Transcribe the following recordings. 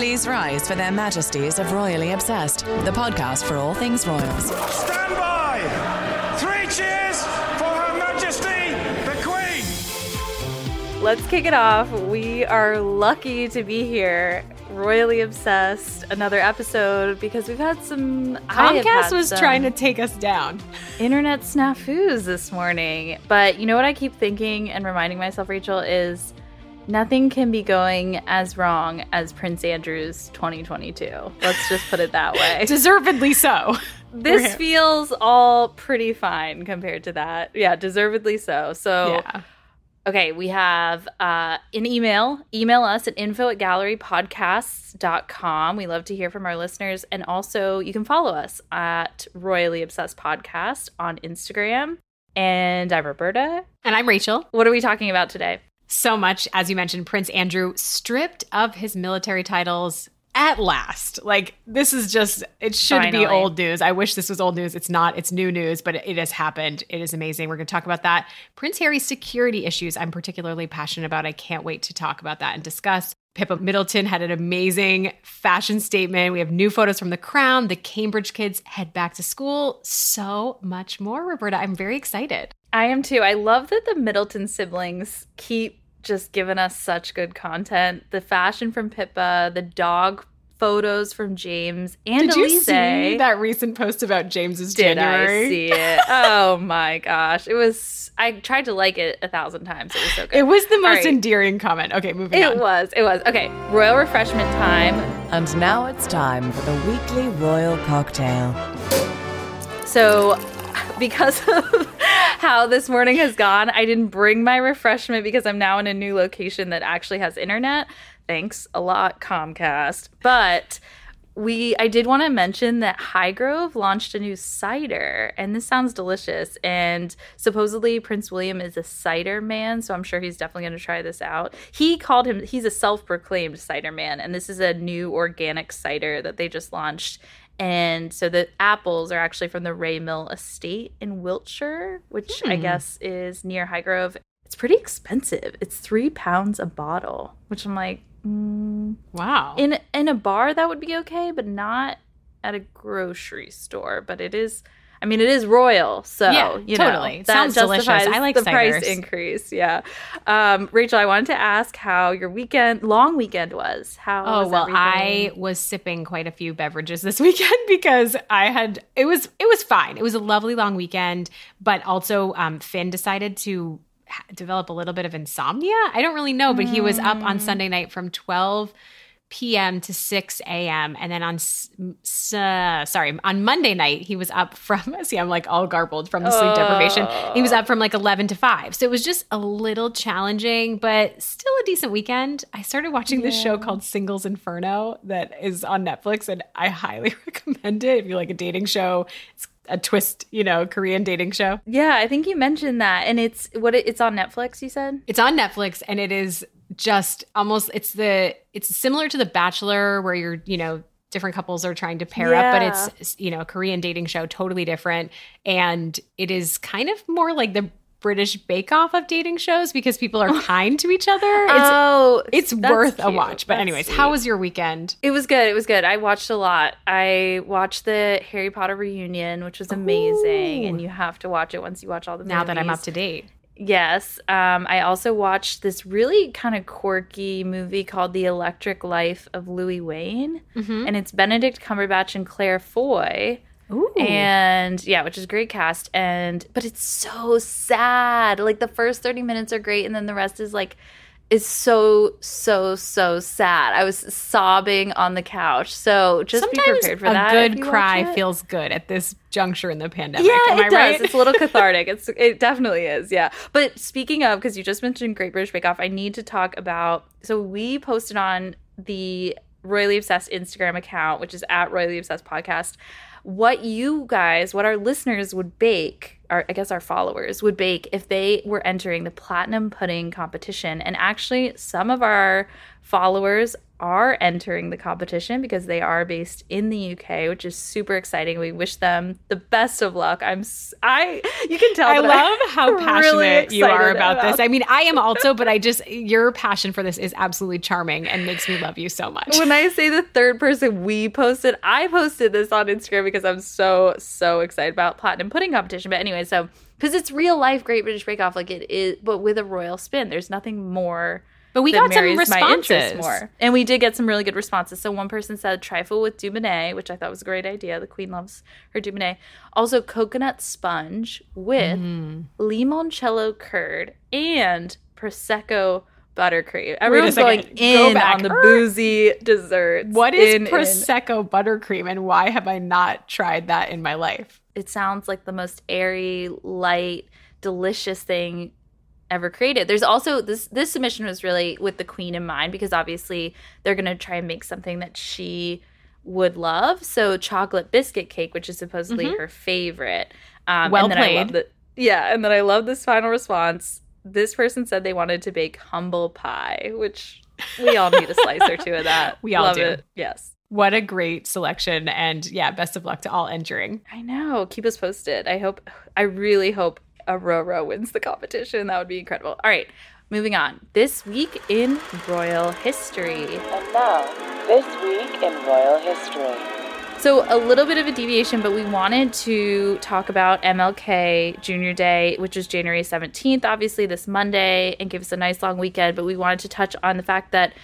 Please rise for their majesties of Royally Obsessed, the podcast for all things royals. Stand by! Three cheers for Her Majesty the Queen! Let's kick it off. We are lucky to be here, royally obsessed. Another episode because we've had some. I have Comcast had was some trying to take us down. internet snafus this morning. But you know what I keep thinking and reminding myself, Rachel, is nothing can be going as wrong as Prince Andrew's 2022. Let's just put it that way. Deservedly so. this feels all pretty fine compared to that. Yeah, deservedly so. So. Yeah. Okay, we have uh, an email. Email us at info at gallerypodcasts.com. We love to hear from our listeners. And also, you can follow us at Royally Obsessed Podcast on Instagram. And I'm Roberta. And I'm Rachel. What are we talking about today? So much, as you mentioned, Prince Andrew stripped of his military titles at last. Like, this is just, it should Finally. be old news. I wish this was old news. It's not, it's new news, but it has happened. It is amazing. We're going to talk about that. Prince Harry's security issues, I'm particularly passionate about. I can't wait to talk about that and discuss. Pippa Middleton had an amazing fashion statement. We have new photos from the crown. The Cambridge kids head back to school. So much more, Roberta. I'm very excited. I am too. I love that the Middleton siblings keep just given us such good content. The fashion from Pippa, the dog photos from James and Did you see that recent post about James's Did January? I see it? Oh my gosh. It was I tried to like it a thousand times. It was so good. It was the most right. endearing comment. Okay, moving It on. It was. It was. Okay. Royal refreshment time. And now it's time for the weekly royal cocktail. So because of how this morning has gone, I didn't bring my refreshment because I'm now in a new location that actually has internet. Thanks a lot, Comcast. But we I did want to mention that Highgrove launched a new cider and this sounds delicious and supposedly Prince William is a cider man so I'm sure he's definitely going to try this out. He called him he's a self-proclaimed cider man and this is a new organic cider that they just launched and so the apples are actually from the Ray Mill estate in Wiltshire which I guess is near Highgrove. It's pretty expensive. It's 3 pounds a bottle, which I'm like mm, Wow. in in a bar that would be okay but not at a grocery store but it is i mean it is royal so Yeah, you know, totally. that Sounds delicious. justifies I like the price increase yeah um rachel i wanted to ask how your weekend long weekend was how Oh was well, I was sipping quite a few beverages this weekend because I had it was it was fine. It was a lovely long weekend, but also um, Finn decided to ha- develop a little bit of insomnia. I don't really know, but he was up Mm. on Sunday night from twelve p.m. to 6 a.m. and then on uh, sorry on Monday night he was up from see I'm like all garbled from the sleep deprivation. He was up from like 11 to 5 so it was just a little challenging but still a decent weekend. I started watching this show called Singles Inferno that is on Netflix and I highly recommend it if you like a dating show. It's a twist you know Korean dating show. Yeah i think you mentioned that and it's what it, it's on netflix you said? It's on Netflix and it is just almost it's the it's similar to The Bachelor where you're, you know, different couples are trying to pair up, but it's you know, a Korean dating show, totally different. And it is kind of more like the British bake off of dating shows because people are kind to each other. It's oh it's worth a watch. But That's anyways, sweet. how was your weekend? It was good. It was good. I watched a lot. I watched the Harry Potter reunion, which was amazing, Ooh. and you have to watch it once you watch all the Now that I'm up to date. Yes. Um, I also watched this really kind of quirky movie called The Electric Life of Louis Wain, Mm-hmm. and it's Benedict Cumberbatch and Claire Foy. Ooh. And yeah, which is a great cast. And but it's so sad. Like the first 30 minutes are great, and then the rest is like is so so so sad. I was sobbing on the couch. So just be prepared for a that. if good cry feels good at this juncture in the pandemic. Yeah, Am it I does. right? It's a little cathartic. It's it definitely is. Yeah. But speaking of, because you just mentioned Great British Bake Off, I need to talk about. So we posted on the Royally Obsessed Instagram account, which is at Royally Obsessed Podcast, what you guys, what our listeners would bake. Our, I guess our followers would bake if they were entering the platinum pudding competition. And actually, some of our followers are entering the competition because they are based in the UK, which is super exciting. We wish them the best of luck. I'm I you can tell I love how I'm passionate really you are excited about, this. I mean, I am also, but I just your passion for this is absolutely charming and makes me love you so much. when I say the third person we posted, I posted this on Instagram because I'm so so excited about platinum pudding competition. But anyway, so because it's real life Great British Bake Off, like it is, but with a royal spin. There's nothing more. But we got some marries my interest responses. more, and we did get some really good responses. So one person said trifle with Dubonnet, which I thought was a great idea. The Queen loves her Dubonnet. Also, coconut sponge with Mm. limoncello curd and prosecco buttercream. Everyone's going in back. on the Er. boozy desserts. What is In, in. prosecco buttercream, and why have I not tried that in my life? It sounds like the most airy, light, delicious thing ever created. There's also this this submission was really with the queen in mind because obviously they're going to try and make something that she would love. So chocolate biscuit cake, which is supposedly her favorite. Um, Mm-hmm. Well and then I love played. that. Yeah, and then I love this final response. This person said they wanted to bake humble pie, which we all need a slice or two of that. We all love do. it. Yes. What a great selection, and yeah, best of luck to all entering. I know. Keep us posted. I hope. I really hope a Roro wins the competition. That would be incredible. All right, moving on. This week in royal history. And now, this week in royal history. So a little bit of a deviation, but we wanted to talk about MLK Junior Day, which is January 17th, obviously this Monday, and give us a nice long weekend. But we wanted to touch on the fact that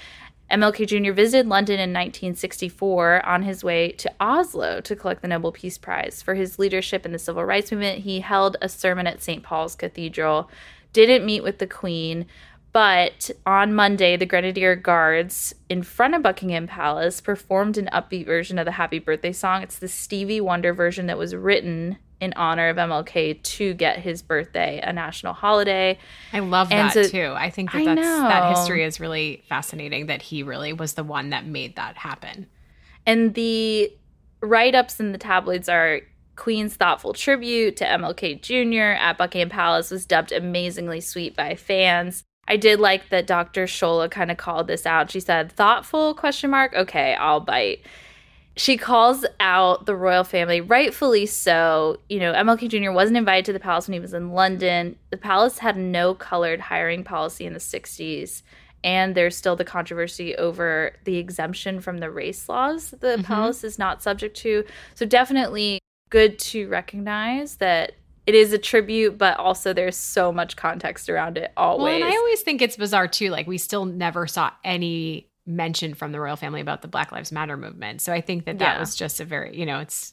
MLK Jr. visited London in 1964 on his way to Oslo to collect the Nobel Peace Prize. For his leadership in the civil rights movement, he held a sermon at St. Paul's Cathedral, didn't meet with the Queen, but on Monday, the Grenadier Guards in front of Buckingham Palace performed an upbeat version of the Happy Birthday song. It's the Stevie Wonder version that was written in honor of MLK to get his birthday a national holiday. I love And that so- too. I think that I that's, that history is really fascinating. That he really was the one that made that happen. And the write ups in the tabloids are Queen's thoughtful tribute to MLK Jr. at Buckingham Palace was dubbed amazingly sweet by fans. I did like that Dr. Shola kind of called this out. She said, thoughtful question mark? Okay, I'll bite. She calls out the royal family, rightfully so. You know, MLK Jr. wasn't invited to the palace when he was in London. The palace had no colored hiring policy in the 60s. And there's still the controversy over the exemption from the race laws that the mm-hmm. palace is not subject to. So, definitely good to recognize that it is a tribute, but also there's so much context around it always. Well, and I always think it's bizarre too. Like we still never saw any mention from the royal family about the Black Lives Matter movement. So I think that that Yeah. was just a very, you know, it's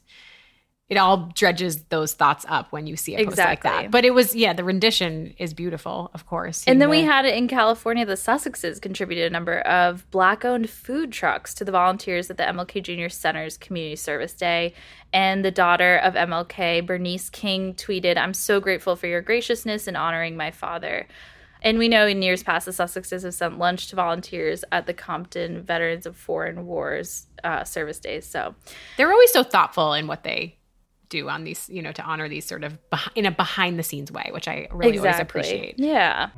it all dredges those thoughts up when you see a post like Exactly. that. But it was, yeah, the rendition is beautiful, of course. And then we had it in California. The Sussexes contributed a number of black owned food trucks to the volunteers at the MLK Junior Center's Community Service Day. And the daughter of MLK, Bernice King, tweeted, I'm so grateful for your graciousness in honoring my father. And we know in years past, the Sussexes have sent lunch to volunteers at the Compton Veterans of Foreign Wars uh, service days. So they're always so thoughtful in what they do on these, you know, to honor these sort of beh- in a behind the scenes way, which I really always appreciate. Yeah.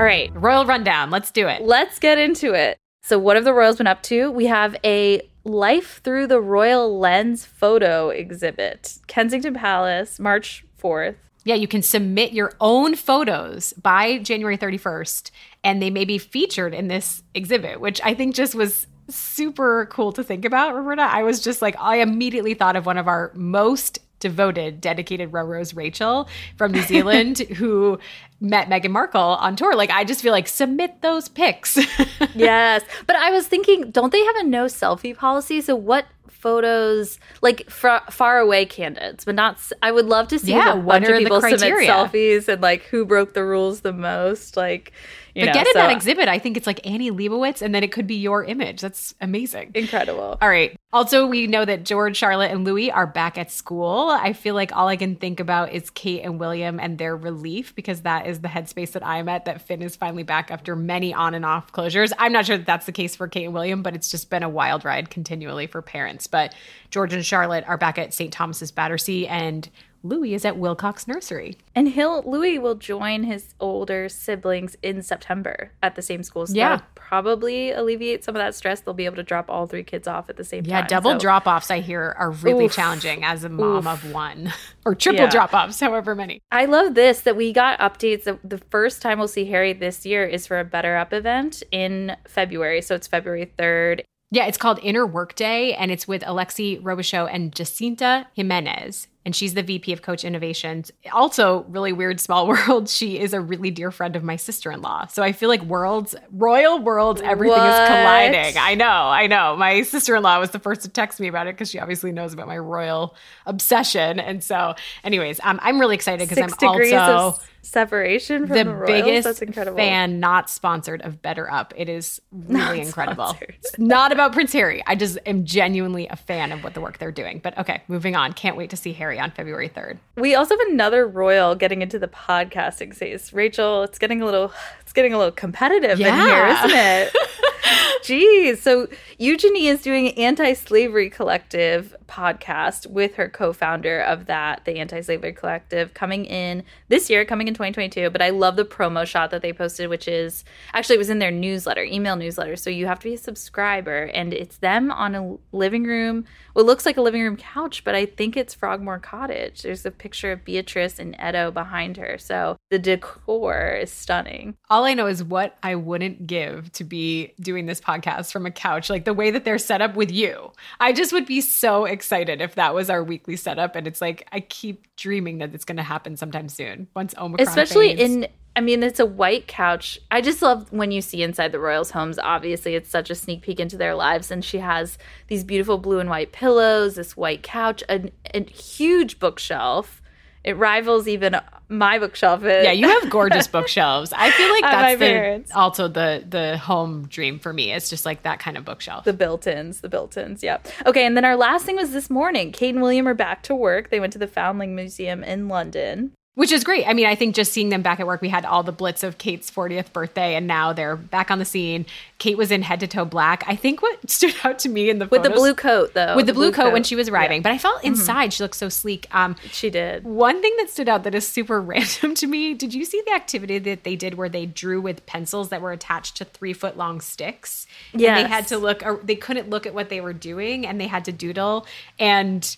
All right, Royal rundown. Let's do it. let's get into it. So, what have the royals been up to? We have a Life Through the Royal Lens photo exhibit, Kensington Palace, March 4th. Yeah, you can submit your own photos by January 31st, and they may be featured in this exhibit, which I think just was super cool to think about, Roberta. I was just like, I immediately thought of one of our most devoted, dedicated Roros, Rachel from New Zealand, who met Meghan Markle on tour. Like, I just feel like submit those pics. yes. But I was thinking, don't they have a no selfie policy? So what photos, like far, far away candidates, but not, s- I would love to see Yeah, what bunch are of the people submit selfies and like who broke the rules the most. Like, you but know, get in so- that exhibit. I think it's like Annie Leibovitz, and then it could be your image. That's amazing. Incredible. All right. Also, we know that George, Charlotte, and Louis are back at school. I feel like all I can think about is Kate and William and their relief because that is the headspace that I'm at. That Finn is finally back after many on and off closures. I'm not sure that that's the case for Kate and William, but it's just been a wild ride continually for parents. But George and Charlotte are back at St. Thomas's Battersea, and Louis is at Willcocks Nursery. And he'll Louis will join his older siblings in September at the same school. So Yeah. that'll probably alleviate some of that stress. They'll be able to drop all three kids off at the same Yeah, time. Yeah, double So- drop offs, I hear, are really Oof. challenging as a mom of one, or triple Yeah. drop offs, however many. I love this that we got updates. that The first time we'll see Harry this year is for a BetterUp event in February. So it's February 3rd. Yeah, it's called Inner Workday, and it's with Alexi Robichaud and Jacinta Jimenez. And she's the VP of Coach Innovations. Also, really weird, small world. She is a really dear friend of my sister in law. So I feel like worlds, royal worlds, everything What? is colliding. I know, I know. My sister in law was the first to text me about it because she obviously knows about my royal obsession. And so, anyways, um, I'm really excited because I'm also separation from the, the, Royals. biggest That's incredible. fan not sponsored of BetterUp. It is really incredible. sponsored. It's not about Prince Harry. I just am genuinely a fan of what the work they're doing. But okay, moving on. Can't wait to see Harry on February 3rd. We also have another royal getting into the podcasting space. Rachel, it's getting a little it's getting a little competitive in here, Yeah. isn't it? Jeez. So Eugenie is doing Anti-Slavery Collective podcast with her co-founder of that, the Anti-Slavery Collective, coming in this year, coming in 2022. But I love the promo shot that they posted, which is actually it was in their newsletter, email newsletter. So you have to be a subscriber, and it's them on a living room. Well, it looks like a living room couch, but I think it's Frogmore Cottage. There's a picture of Beatrice and Edo behind her. So the decor is stunning. All I know is what I wouldn't give to be doing this podcast from a couch, like the way that they're set up with you. I just would be so excited if that was our weekly setup. And it's like, I keep dreaming that it's going to happen sometime soon once Omicron especially fades. in i mean it's a white couch i just love when you see inside the royals homes obviously it's such a sneak peek into their lives and she has these beautiful blue and white pillows this white couch a, a huge bookshelf it rivals even my bookshelf Yeah, you have gorgeous bookshelves. I feel like that's the, parents'. also the the home dream for me. It's just like that kind of bookshelf. the built-ins the built-ins yeah okay and then our last thing was this morning kate and william are back to work they went to the foundling museum in london Which is great. I mean, I think just seeing them back at work, we had all the blitz of Kate's 40th birthday, and now they're back on the scene. Kate was in head to toe black. I think what stood out to me in the with the blue coat though with the, blue, coat, when she was arriving, Yeah, but I felt inside she looked so sleek. Um, she did one thing that stood out that is super random to me did you see the activity that they did where they drew with pencils that were attached to three foot long sticks? Yeah, they had to look, or they couldn't look at what they were doing and they had to doodle. And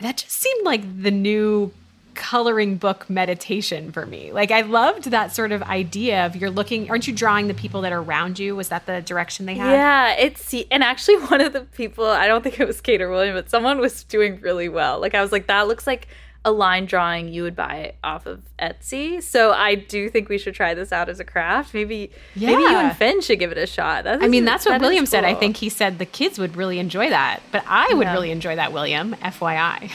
that just seemed like the new coloring book meditation for me. Like I loved that sort of idea of you're looking, aren't you drawing the people that are around you? Was that the direction they had? Yeah, it's and actually one of the people I don't think it was Kate or William, but someone was doing really well. Like I was like, that looks like a line drawing you would buy off of Etsy. So I do think we should try this out as a craft. Maybe maybe you and Finn should give it a shot. That I mean, that's what that is William said. I think he said the kids would really enjoy that, but I would Yeah. really enjoy that, William. FYI.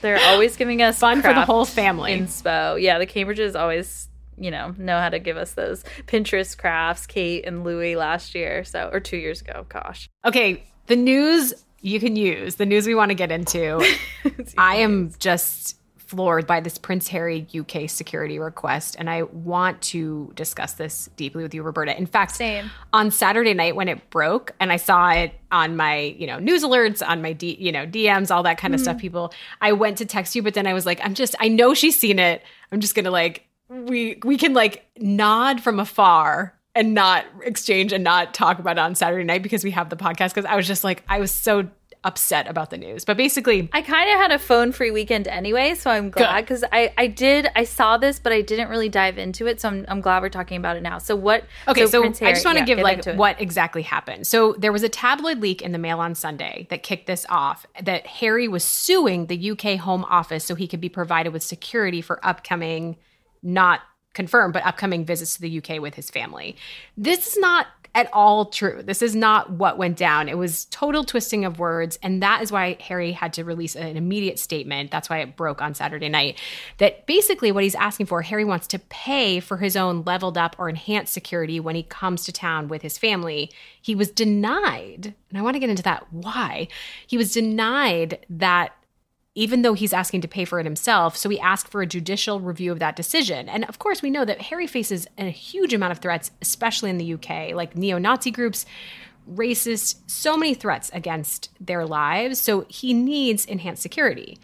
They're always giving us Fun for the whole family. Inspo. Yeah, the Cambridges always you know know how to give us those Pinterest crafts. Kate and Louis last year, so or two years ago. Gosh, Okay, the news you can use, the news we want to get into. I am just floored by this Prince Harry UK security request, and I want to discuss this deeply with you, Roberta. In fact, Same. on Saturday night when it broke, and I saw it on my, you know, news alerts, on my, D, you know, DMs, all that kind of stuff. Mm-hmm. People, I went to text you, but then I was like, I'm just, I know she's seen it. I'm just gonna like, we we can like nod from afar and not exchange and not talk about it on Saturday night because we have the podcast. Because I was just like, I was so upset about the news. But basically, I kind of had a phone free weekend anyway, so I'm glad because I I did I saw this, but I didn't really dive into it. So I'm I'm glad we're talking about it now. So what? Okay, so, Prince I just want to yeah, give like what exactly happened. So there was a tabloid leak in the Mail on Sunday that kicked this off that Harry was suing the UK Home Office so he could be provided with security for upcoming not confirmed, but upcoming visits to the UK with his family. This is not at all true. This is not what went down. It was total twisting of words. And that is why Harry had to release an immediate statement. That's why it broke on Saturday night. That basically what he's asking for, Harry wants to pay for his own leveled up or enhanced security when he comes to town with his family. He was denied, and I want to get into that why. He was denied that even though he's asking to pay for it himself. So he asked for a judicial review of that decision. And of course, we know that Harry faces a huge amount of threats, especially in the UK, like neo Nazi groups, racist, so many threats against their lives. So he needs enhanced security.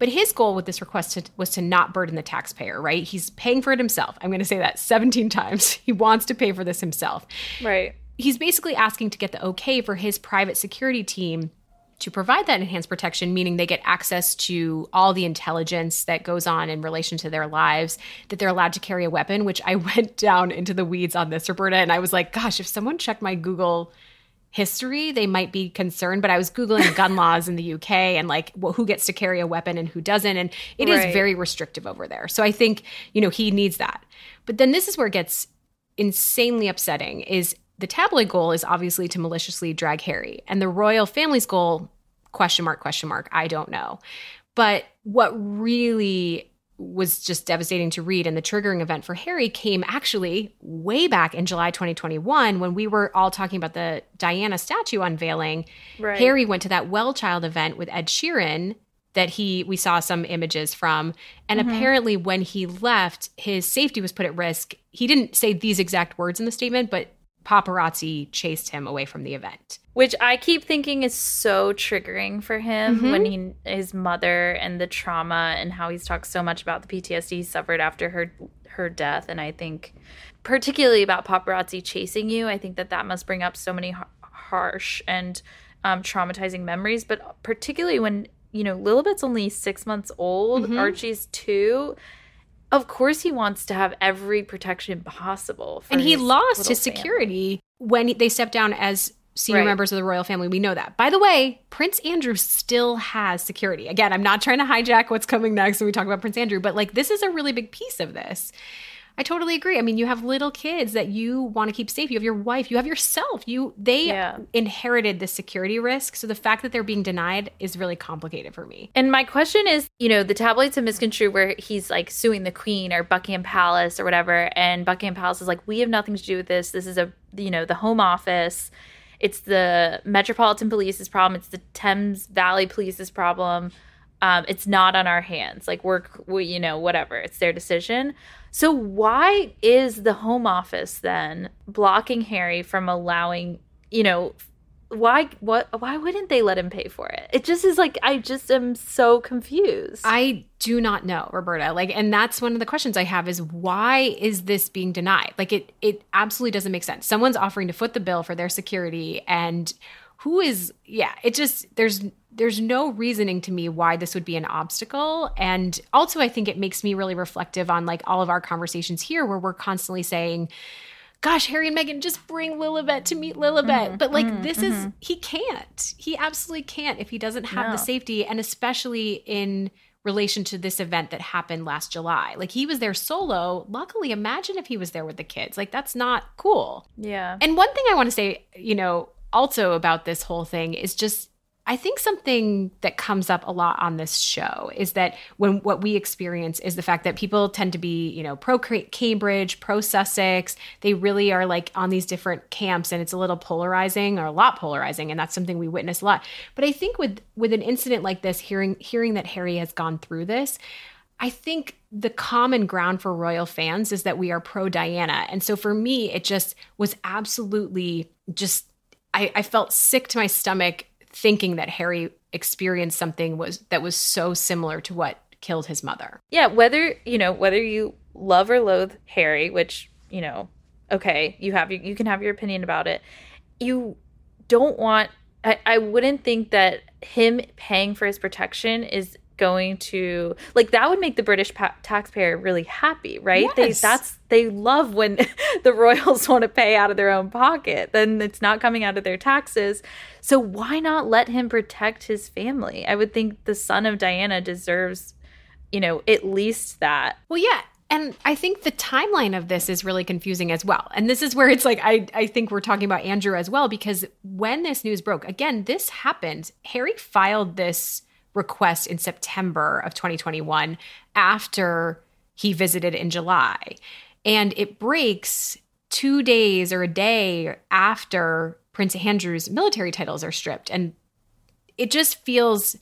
But his goal with this request to, was to not burden the taxpayer, right? He's paying for it himself. I'm going to say that 17 times. He wants to pay for this himself. Right. He's basically asking to get the okay for his private security team to provide that enhanced protection, meaning they get access to all the intelligence that goes on in relation to their lives, that they're allowed to carry a weapon, which I went down into the weeds on this, Roberta, and I was like, gosh, if someone checked my Google history, they might be concerned. But I was Googling gun laws in the UK and like well, who gets to carry a weapon and who doesn't. And it right. is very restrictive over there. So I think, you know, he needs that. But then this is where it gets insanely upsetting is the tabloid goal is obviously to maliciously drag Harry. And the royal family's goal, question mark, question mark, I don't know. But what really was just devastating to read. And the triggering event for Harry came actually way back in July 2021 when we were all talking about the Diana statue unveiling. Right. Harry went to that Well Child event with Ed Sheeran that he we saw some images from and mm-hmm. apparently when he left his safety was put at risk he didn't say these exact words in the statement but paparazzi chased him away from the event. Which I keep thinking is so triggering for him mm-hmm. when he his mother and the trauma and how he's talked so much about the PTSD he suffered after her her death and I think particularly about paparazzi chasing you, I think that that must bring up so many harsh and um, traumatizing memories, but particularly when you know Lilibet's only 6 months old, mm-hmm. Archie's 2 of course he wants to have every protection possible. and he lost his security when they stepped down as senior right. members of the royal family. We know that. By the way, Prince Andrew still has security. Again, I'm not trying to hijack what's coming next when we talk about Prince Andrew, but like this is a really big piece of this. I totally agree. I mean, you have little kids that you want to keep safe. You have your wife, you have yourself. You they yeah. inherited the security risk. So the fact that they're being denied is really complicated for me. And my question is, you know, the tabloids have misconstrued where he's like suing the queen or Buckingham Palace or whatever and Buckingham Palace is like we have nothing to do with this. This is a, you know, the home office. It's the Metropolitan Police's problem. It's the Thames Valley Police's problem. Um, it's not on our hands. Like we're, we, you know, whatever. It's their decision. So why is the Home Office then blocking Harry from allowing, you know, why what why wouldn't they let him pay for it? It just is like I just am so confused. I do not know, Roberta. Like and that's one of the questions I have is why is this being denied? Like it it absolutely doesn't make sense. Someone's offering to foot the bill for their security and who is yeah, it just there's there's no reasoning to me why this would be an obstacle. And also i think it makes me really reflective on like all of our conversations here where we're constantly saying gosh harry and meghan just bring lilibet to meet lilibet. Mm-hmm, but like mm-hmm, this mm-hmm. is he can't. He absolutely can't if he doesn't have no. the safety and especially in relation to this event that happened last july. Like he was there solo. Luckily imagine if he was there with the kids. Like that's not cool. Yeah. And one thing i want to say you know also about this whole thing is just I think something that comes up a lot on this show is that when what we experience is the fact that people tend to be, you know, pro Cambridge, pro Sussex. They really are like on these different camps and it's a little polarizing or a lot polarizing and that's something we witness a lot. But I think with with an incident like this hearing hearing that Harry has gone through this, I think the common ground for royal fans is that we are pro Diana. And so for me, it just was absolutely just I, I felt sick to my stomach thinking that Harry experienced something was that was so similar to what killed his mother. Yeah, whether, you know, whether you love or loathe Harry, which, you know, okay, you have you can have your opinion about it. You don't want I, I wouldn't think that him paying for his protection is going to like that would make the British pa- taxpayer really happy, right? Yes. They that's they love when the royals want to pay out of their own pocket. Then it's not coming out of their taxes. So why not let him protect his family? I would think the son of Diana deserves, you know, at least that. Well, yeah, And I think the timeline of this is really confusing as well. And this is where it's like, I, I think we're talking about Andrew as well, because when this news broke, again, this happened. Harry filed this request in September of 2021 after he visited in July. And it breaks two days or a day after Prince Andrew's military titles are stripped. And it just feels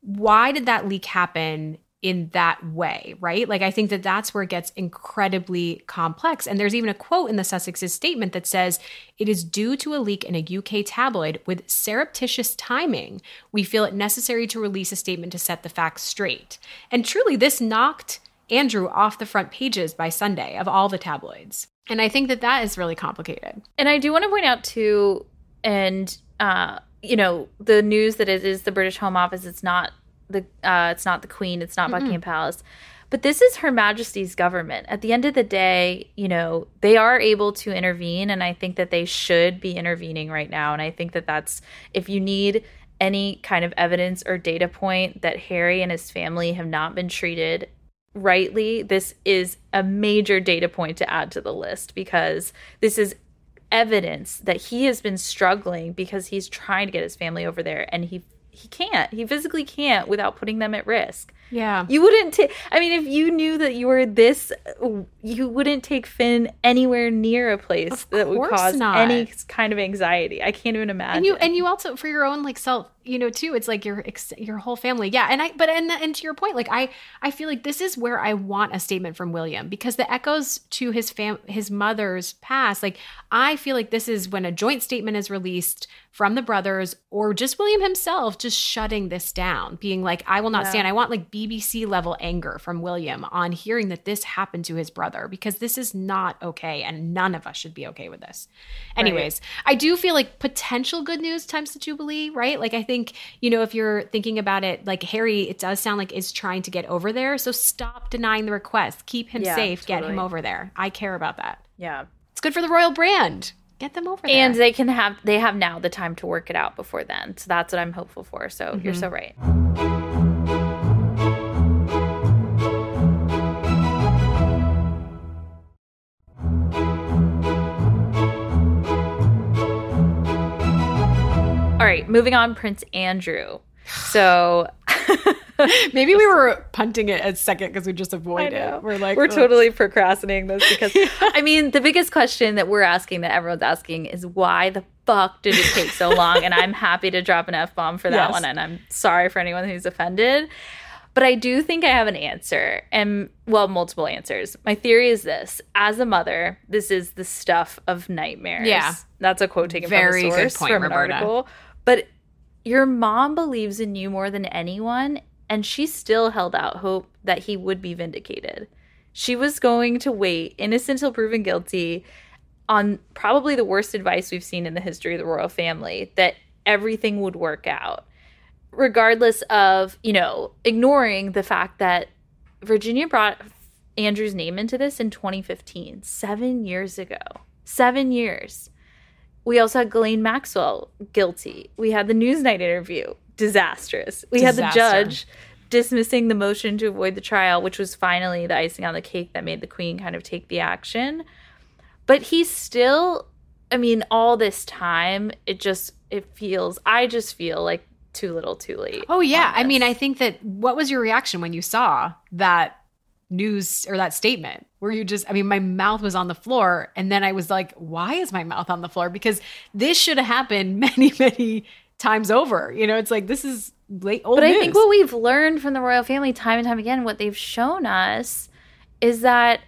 why did that leak happen in that way, right? Like, I think that that's where it gets incredibly complex. And there's even a quote in the Sussex's statement that says, It is due to a leak in a UK tabloid with surreptitious timing. We feel it necessary to release a statement to set the facts straight. And truly, this knocked Andrew off the front pages by Sunday of all the tabloids. And I think that that is really complicated. And I do want to point out, too, and, uh, you know, the news that it is the British Home Office, it's not the uh, it's not the queen it's not mm buckingham palace. But this is her majesty's government. At the end of the day you know they are able to intervene and i think that they should be intervening right now. And i think that that's if you need any kind of evidence or data point that harry and his family have not been treated rightly this is a major data point to add to the list because this is evidence that he has been struggling because he's trying to get his family over there and he he can't. He physically can't without putting them at risk. Yeah. You wouldn't take I mean if you knew that you were this you wouldn't take Finn anywhere near a place Of that would cause not. any kind of anxiety. I can't even imagine. and you and you also for your own like self you know too it's like your your whole family. Yeah and i but and, and to your point like i i feel like this is where i want a statement from william because the echoes to his fam his mother's past like i feel like this is when a joint statement is released from the brothers or just william himself just shutting this down being like i will not Yeah. stand. I want like bbc level anger from william on hearing that this happened to his brother because this is not okay and none of us should be okay with this. Anyways i do feel like potential good news times the jubilee right? Like i think you know if you're thinking about it like harry it does sound like is trying to get over there. So stop denying the request. Keep him Yeah, safe. Get him over there. I care about that. Yeah. it's good for the royal brand. Get them over there. And they can have they have now the time to work it out before then. So that's what I'm hopeful for. So you're mm-hmm. so right. Right, moving on, Prince Andrew. So maybe we were punting it a second because we just avoid it we're like we're ugh. totally procrastinating this because I mean the biggest question that we're asking that everyone's asking is why the fuck did it take so long? and I'm happy to drop an f bomb for that Yes. one, and I'm sorry for anyone who's offended. But I do think I have an answer, and well, multiple answers. My theory is this: as a mother, this is the stuff of nightmares. Yeah. that's a quote taken Very from a good source point, from an Roberta. article. But your mom believes in you more than anyone, and she still held out hope that he would be vindicated. She was going to wait, innocent till proven guilty, on probably the worst advice we've seen in the history of the royal family that everything would work out, regardless of, you know, ignoring the fact that Virginia brought Andrew's name into this in 2015, seven years ago. Seven years. We also had Ghislaine Maxwell guilty. We had the Newsnight interview, disastrous. We had the judge dismissing the motion to avoid the trial, which was finally the icing on the cake that made the queen kind of take the action. But he's still, I mean, all this time, it just, it feels, I just feel like too little too late. Oh yeah, I mean. I think that what was your reaction when you saw that news or that statement? where you just I mean, my mouth was on the floor and then I was like, why is my mouth on the floor? Because this should have happened many, many times over. You know, it's like this is late old But I think what we've learned from the royal family time and time again, what they've shown us is that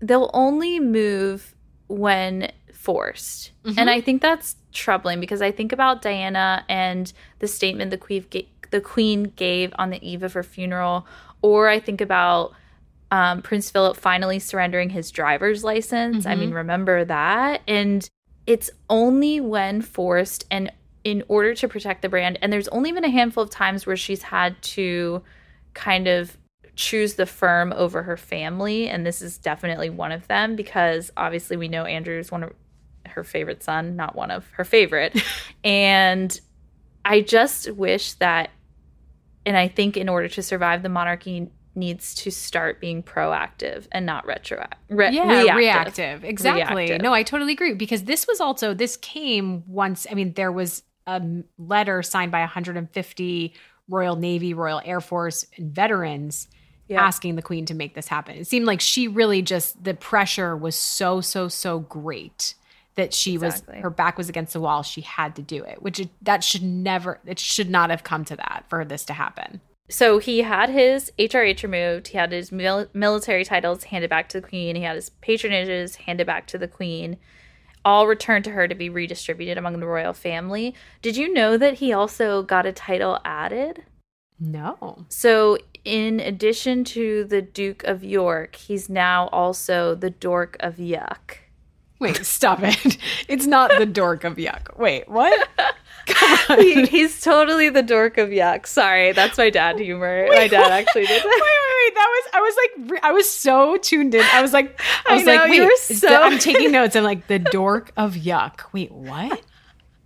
they'll only move when forced. And mm-hmm. I think that's troubling because I think about Diana and the statement the queen the queen gave on the eve of her funeral, or I think about um, Prince Philip finally surrendering his driver's license. I mean, remember that? And it's only when forced and in order to protect the brand. And there's only been a handful of times where she's had to kind of choose the firm over her family. And this is definitely one of them because obviously we know Andrew's one of her favorite son, not one of her favorite. and I just wish that, and I think in order to survive the monarchy, needs to start being proactive and not retroactive. Re- yeah, reactive. reactive. Exactly. Reactive. No, I totally agree because this was also this came once. I mean, there was a letter signed by 150 Royal Navy, Royal Air Force, and veterans Yeah. asking the Queen to make this happen. It seemed like she really just the pressure was so so so great that she Exactly. was her back was against the wall. She had to do it, which it, that should never it should not have come to that for this to happen. So he had his HRH removed. He had his mil- military titles handed back to the queen. He had his patronages handed back to the queen, all returned to her to be redistributed among the royal family. Did you know that he also got a title added? No. So, in addition to the Duke of York, he's now also the Dork of Yuck. Wait, stop it. It's not the dork of yuck. Wait, what? He- he's totally the Dork of Yuck. Sorry, that's my dad humor. my dad actually did that. wait, wait, wait. That was I was like I was so tuned in. I was like I I was know, like wait. you were the- so- I'm taking notes. I'm like the dork of yuck. Wait, what?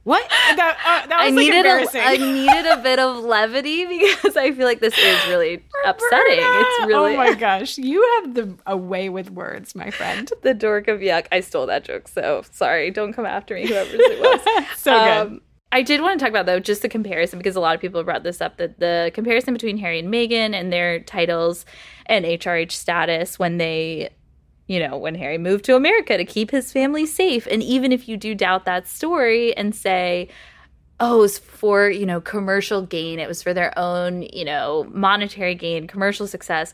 What? That, uh, that was I like needed a, embarrassing. I needed a bit of levity because I feel like this is really upsetting. It's really Oh my gosh, you have the a way with words, my friend. the dork of yuck. I stole that joke, so sorry. Don't come after me, whoever it was. So good. I did want to talk about though just the comparison because a lot of people brought this up that the comparison between Harry and Meghan and their titles and HRH status when they you know when Harry moved to America to keep his family safe. And even if you do doubt that story and say oh it was for you know commercial gain it was for their own you know monetary gain commercial success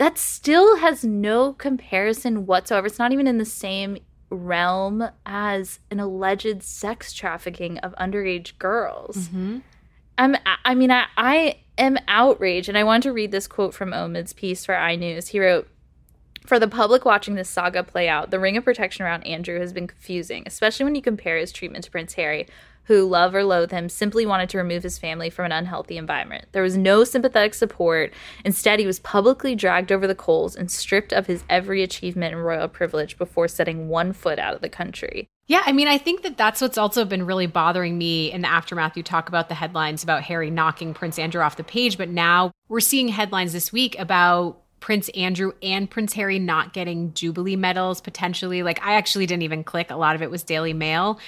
that still has no comparison whatsoever. It's not even in the same realm as an alleged sex trafficking of underage girls. Mm-hmm. I'm i mean i i am outraged and i want to read this quote from omid's piece for inews. He wrote for the public watching this saga play out, the ring of protection around Andrew has been confusing, especially when you compare his treatment to Prince Harry, who, love or loathe him, simply wanted to remove his family from an unhealthy environment. There was no sympathetic support. Instead, he was publicly dragged over the coals and stripped of his every achievement and royal privilege before setting one foot out of the country. Yeah, I mean, I think that that's what's also been really bothering me in the aftermath. You talk about the headlines about Harry knocking Prince Andrew off the page, but now we're seeing headlines this week about Prince Andrew and Prince Harry not getting Jubilee medals potentially. Like, I actually didn't even click. A lot of it was Daily Mail,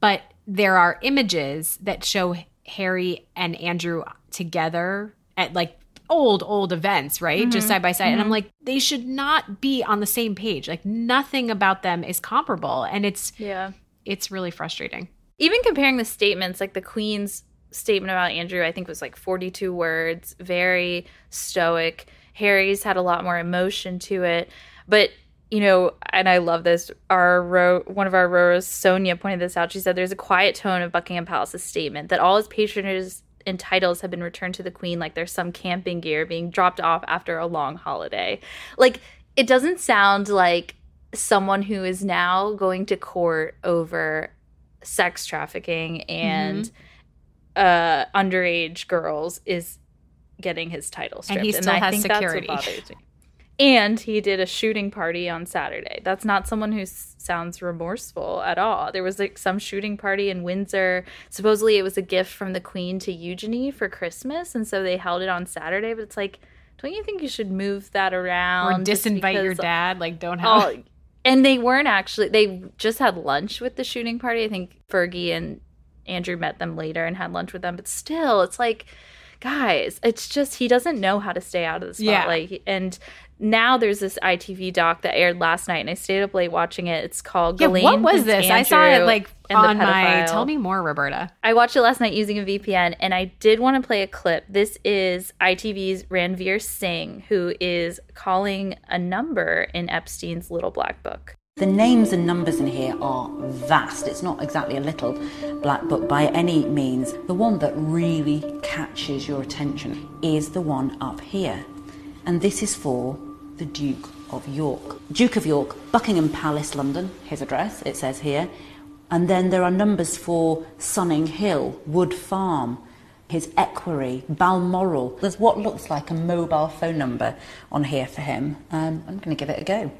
but there are images that show Harry and Andrew together at like old, old events, right? Just mm-hmm. side by side. And I'm mm-hmm. like, they should not be on the same page. Like, nothing about them is comparable. And it's, Yeah. it's really frustrating. even comparing the statements like the queen's statement about andrew i think was like 42 words very stoic harry's had a lot more emotion to it but you know and i love this our row one of our Roros sonia pointed this out she said there's a quiet tone of buckingham palace's statement that all his patronages and titles have been returned to the queen like there's some camping gear being dropped off after a long holiday like it doesn't sound like someone who is now going to court over sex trafficking and uh underage girls is getting his title stripped. and he still I has security. That's what bothers me. And he did a shooting party on Saturday. That's not someone who s- sounds remorseful at all. There was like some shooting party in Windsor. Supposedly it was a gift from the Queen to Eugenie for Christmas, and so they held it on Saturday. But it's like, don't you think you should move that around? Or disinvite your dad. Like, don't have. Oh, and they weren't actually. They just had lunch with the shooting party. I think Fergie and Andrew met them later and had lunch with them. But still, it's like, guys, it's just he doesn't know how to stay out of the Yeah. spotlight. And now there's this ITV doc that aired last night, and I stayed up late watching it. It's called yeah, Ghislaine what was Prince this? I saw it like on my. Pedophile. Tell me more, Roberta. I watched it last night using a VPN, and I did want to play a clip. This is ITV's Ranvir Singh, who is calling a number in Epstein's Little Black Book. The names and numbers in here are vast. It's not exactly a little black book by any means. The one that really catches your attention is the one up here. And this is for the Duke of York. Duke of York, Buckingham Palace, London, his address, it says here. And then there are numbers for Sunninghill, Wood Farm, his equerry, Balmoral. There's what looks like a mobile phone number on here for him. Um, I'm going to give it a go.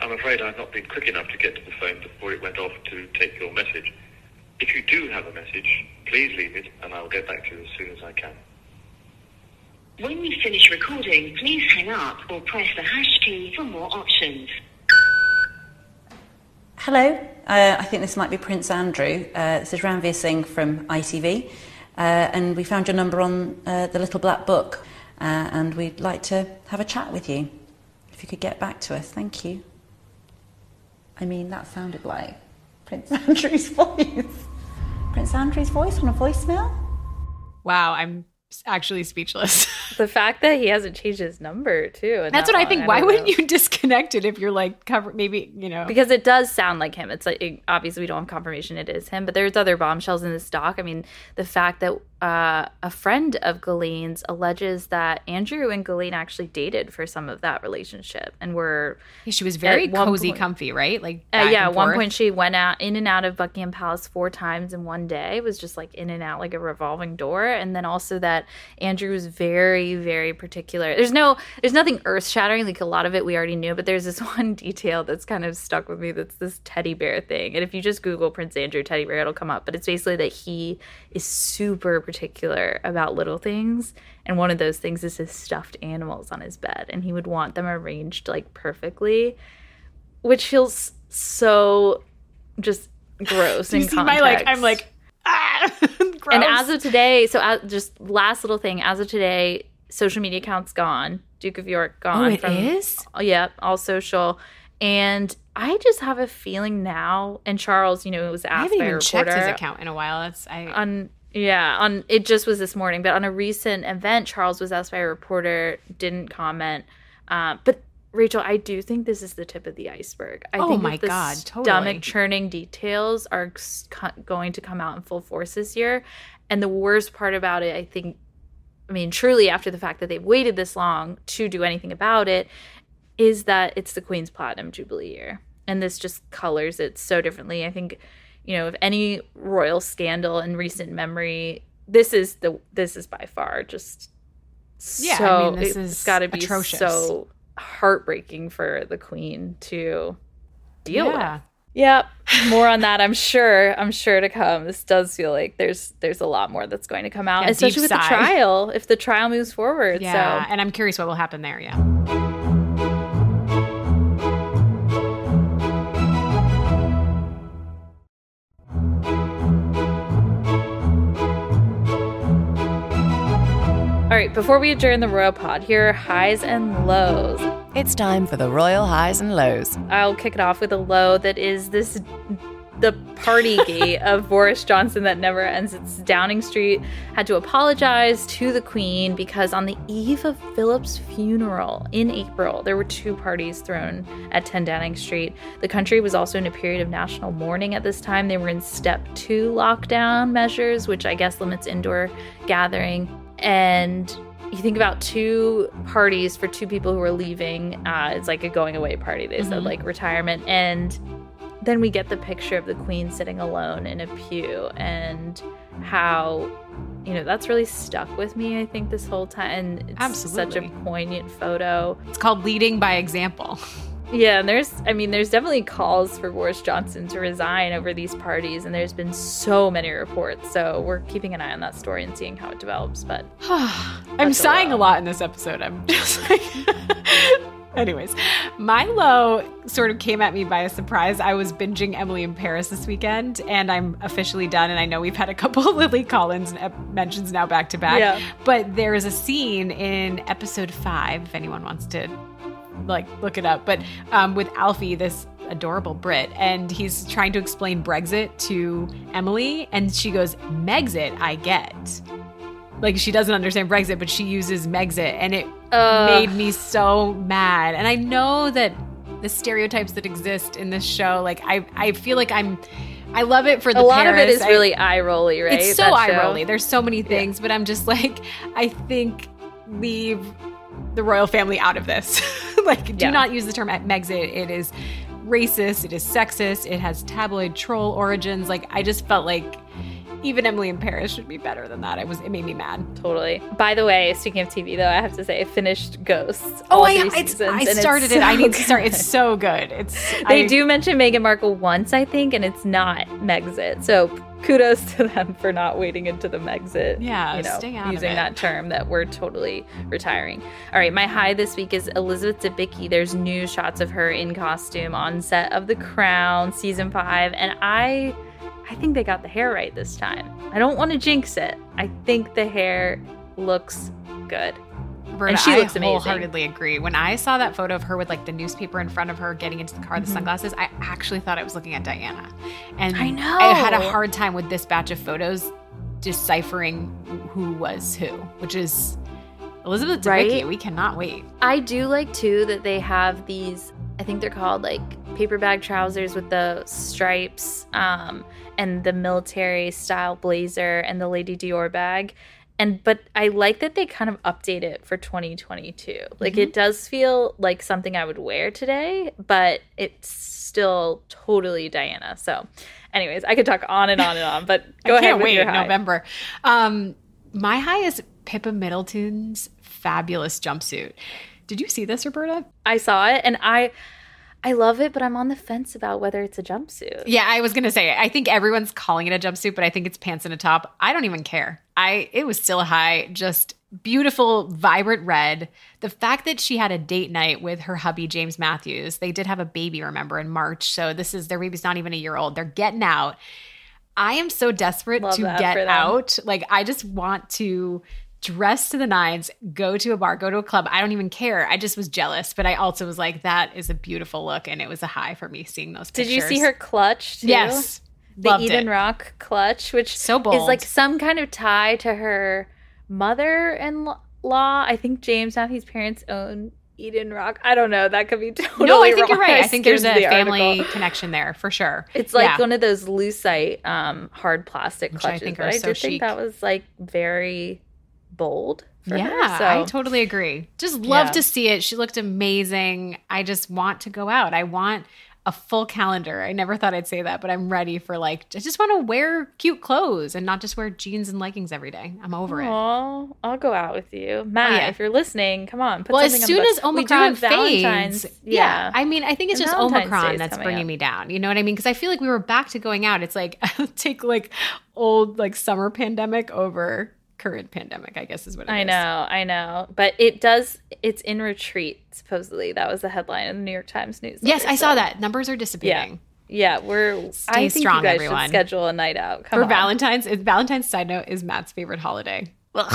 I'm afraid I've not been quick enough to get to the phone before it went off to take your message. If you do have a message, please leave it and I'll get back to you as soon as I can. When you finish recording, please hang up or press the hash key for more options. Hello, uh, I think this might be Prince Andrew. Uh, this is Ranvir Singh from ITV, uh, and we found your number on uh, the Little Black Book, uh, and we'd like to have a chat with you. If you could get back to us, thank you. I mean, that sounded like Prince Andrew's voice. Prince Andrew's voice on a voicemail? Wow, I'm actually speechless. The fact that he hasn't changed his number too. That's that what I long, think. Why wouldn't know. you disconnect it if you're like cover? Maybe you know. Because it does sound like him. It's like it- obviously we don't have confirmation it is him, but there's other bombshells in this doc. I mean, the fact that uh, a friend of Ghislaine's alleges that Andrew and Ghislaine actually dated for some of that relationship and were she was very cozy, point- comfy, right? Like Uh, yeah, at one point she went out in and out of Buckingham Palace four times in one day. It was just like in and out like a revolving door. And then also that Andrew was very, very particular. There's no there's nothing earth shattering, like a lot of it we already knew, but there's this one detail that's kind of stuck with me that's this teddy bear thing. And if you just Google Prince Andrew teddy bear, it'll come up. But it's basically that he is super particular about little things. And one of those things is his stuffed animals on his bed. And he would want them arranged like perfectly which feels so just gross. you in see my like? I'm like ah, and as of today, so as, just last little thing, as of today, social media accounts gone. Duke of York gone. Oh, it from, is? Yeah, all social. And I just have a feeling now. And Charles, you know, was asked I haven't even checked his account in a while. That's I. on yeah on it just was this morning but on a recent event charles was asked by a reporter didn't comment um, but rachel i do think this is the tip of the iceberg. I Oh think my the God, stomach totally. churning details are going to come out in full force this year. And the worst part about it i think i mean truly after the fact that they've waited this long to do anything about it is that it's the queen's platinum jubilee year. And this just colors it so differently. I think you know, if any royal scandal in recent memory, this is the this is by far just Yeah, I so mean, this it's is got to be atrocious. so heartbreaking for the queen to deal Yeah. with. Yep. More on that, I'm sure. I'm sure to come. This does feel like there's there's a lot more that's going to come out, Yeah, especially with the trial. If the trial moves forward, yeah, so and I'm curious what will happen there. Yeah. Right. Before we adjourn the royal pod, here are highs and lows. It's time for the royal highs and lows. I'll kick it off with a low that is this the party gate of Boris Johnson that never ends. It's Downing Street had to apologize to the Queen because on the eve of Philip's funeral in April, there were two parties thrown at 10 Downing Street. The country was also in a period of national mourning at this time. They were in step two lockdown measures, which I guess limits indoor gathering. And you think about two parties for two people who are leaving. Uh, it's like a going away party. They said Mhm. like retirement, and then we get the picture of the queen sitting alone in a pew, and how you know that's really stuck with me. I think this whole time, and it's such a poignant photo. It's called leading by example. Yeah, and there's, I mean, there's definitely calls for Boris Johnson to resign over these parties, and there's been so many reports. So we're keeping an eye on that story and seeing how it develops. But I'm That's a sighing a lot in this episode. I'm just like. Anyways, my low sort of came at me by a surprise. I was binging Emily in Paris this weekend, and I'm officially done. And I know we've had a couple of Lily Collins mentions now back to back. Yeah. But there is a scene in episode five, if anyone wants to like look it up, but um, with Alfie, this adorable Brit, and he's trying to explain Brexit to Emily, and she goes, Megxit, I get. Like she doesn't understand Brexit, but she uses Megxit, and it Ugh. made me so mad. And I know that the stereotypes that exist in this show, like I, I feel like I'm, I love it for the a lot of it is I- really eye rolly, right? it's so eye rolly. There's so many things, but I'm just like, I think leave the royal family out of this. like, do Yeah. not use the term Megxit. It is racist. It is sexist. It has tabloid troll origins. Like, I just felt like even Emily in Paris should be better than that. It was, it made me mad. Totally. By the way, speaking of TV, though, I have to say I finished Ghosts. Oh, I, seasons, I started it. I so need to start. It's so good. It's They I- do mention Meghan Markle once, I think, and it's not Megxit. So kudos to them for not waiting into the Megxit. Yeah, you know, stay out using that term that we're totally retiring. All right, my high this week is Elizabeth Debicki. There's new shots of her in costume on set of The Crown season five, and I, I think they got the hair right this time. I don't want to jinx it. I think the hair looks good. Roberta, and she I looks amazing. wholeheartedly agree. When I saw that photo of her with like the newspaper in front of her getting into the car, the Mhm. sunglasses, I actually thought I was looking at Diana. And I know. I had a hard time with this batch of photos deciphering who was who, which is Elizabeth Debicki. Right? We cannot wait. I do like too that they have these. I think they're called like paper bag trousers with the stripes, um, and the military style blazer and the Lady Dior bag. And but I like that they kind of update it for 2022. Like Mm-hmm. it does feel like something I would wear today, but it's still totally Diana. So, anyways, I could talk on and on and on, but go I ahead wait. November. Um, my high is Pippa Middleton's fabulous jumpsuit. Did you see this, Roberta? I saw it and I I love it, but I'm on the fence about whether it's a jumpsuit. Yeah, I was gonna say. I think everyone's calling it a jumpsuit, but I think it's pants and a top. I don't even care. I it was still high, just beautiful, vibrant red. The fact that she had a date night with her hubby James Matthews. They did have a baby, remember, in March. So this is their baby's not even a year old. They're getting out. I am so desperate Love to get out. Like I just want to dress to the nines, go to a bar, go to a club. I don't even care. I just was jealous, but I also was like, that is a beautiful look, and it was a high for me seeing those. Did you see her clutch too? Yes, The Loved Eden it. Rock clutch, which So bold. is like some kind of tie to her mother in law. I think James Matthews' parents own Eden Rock. I don't know. That could be totally no, I think you're right. I think there's a the family article. connection there for sure. It's like Yeah. one of those lucite um, hard plastic Which I clutches. think but are I so did chic. think that was like very bold. For yeah, her, so. I totally agree. Just love Yeah. to see it. She looked amazing. I just want to go out. I want a full calendar. I never thought I'd say that, but I'm ready for like I just want to wear cute clothes and not just wear jeans and leggings every day. I'm over it. Aw, I'll go out with you, oh, Matt. yeah. If you're listening, come on. Put Well, as something on soon the as books. We do Omicron fades, yeah. yeah. I mean, I think it's And just Valentine's Omicron Day's that's bringing up. me down. You know what I mean? Because I feel like we were back to going out. It's like take like old like summer pandemic over current pandemic. I guess is what it I is. know, I know, but it does. It's in retreat. Supposedly, that was the headline in the New York Times news. Yes, I saw that. Numbers are dissipating. Yeah, yeah we're. Stay I think strong, you guys everyone. should schedule a night out Come For on. Valentine's, Valentine's side note is Matt's favorite holiday. I'm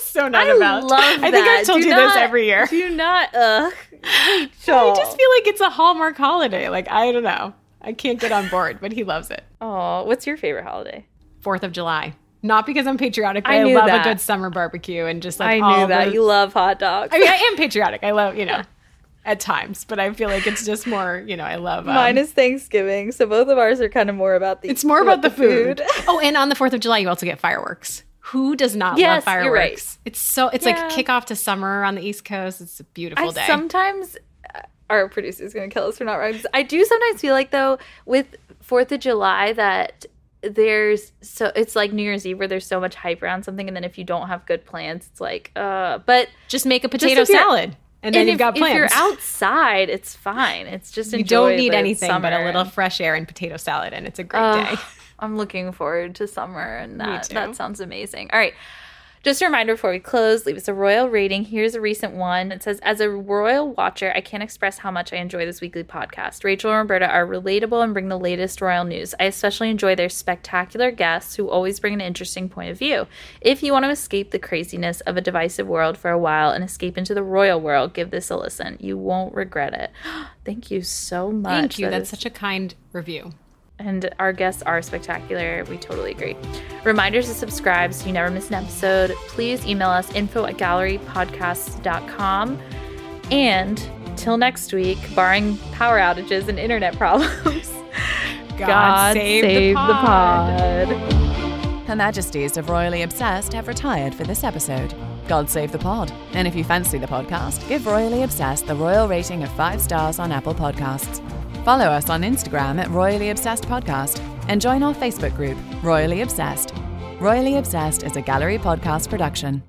so not I about. love I think. I've told Do you not- this every year. Do not. Ugh, I just feel like it's a Hallmark holiday. Like I don't know. I can't get on board, but he loves it. Oh, what's your favorite holiday? Fourth of July. Not because I'm patriotic, but I I, love that. a good summer barbecue and just like I knew that the- you love hot dogs. I mean, I am patriotic. I love you know at times, but I feel like it's just more you know I love. Um, Mine is Thanksgiving, so both of ours are kind of more about the. It's more about the food. oh, and on the Fourth of July, you also get fireworks. Who does not Yes, love you're right. fireworks? It's so it's Yeah. like kickoff to summer on the East Coast. It's a beautiful I day. sometimes uh, our producer's gonna kill us for not right. I do sometimes feel like though with Fourth of July that there's so it's like New Year's Eve where there's so much hype around something, and then if you don't have good plans, it's like uh. But just make a potato salad, and then and you've if, got plans. If you're outside, it's fine. It's just you don't need the anything but a little fresh air and potato salad, and it's a great Ugh, day. I'm looking forward to summer, and that that sounds amazing. All right. Just a reminder before we close, leave us a royal rating. Here's a recent one. It says, As a royal watcher, I can't express how much I enjoy this weekly podcast. Rachel and Roberta are relatable and bring the latest royal news. I especially enjoy their spectacular guests who always bring an interesting point of view. If you want to escape the craziness of a divisive world for a while and escape into the royal world, give this a listen. You won't regret it. Thank you so much. Thank you. That That's is such a kind review. And our guests are spectacular. We totally agree. Reminders to subscribe so you never miss an episode. Please email us info at gallerypodcasts.com. And till next week, barring power outages and internet problems, God, save save, the the pod. Her Majesties of Royally Obsessed have retired for this episode. God save the pod. And if you fancy the podcast, give Royally Obsessed the royal rating of five stars on Apple Podcasts. Follow us on Instagram at Royally Obsessed Podcast and join our Facebook group, Royally Obsessed. Royally Obsessed is a gallery podcast production.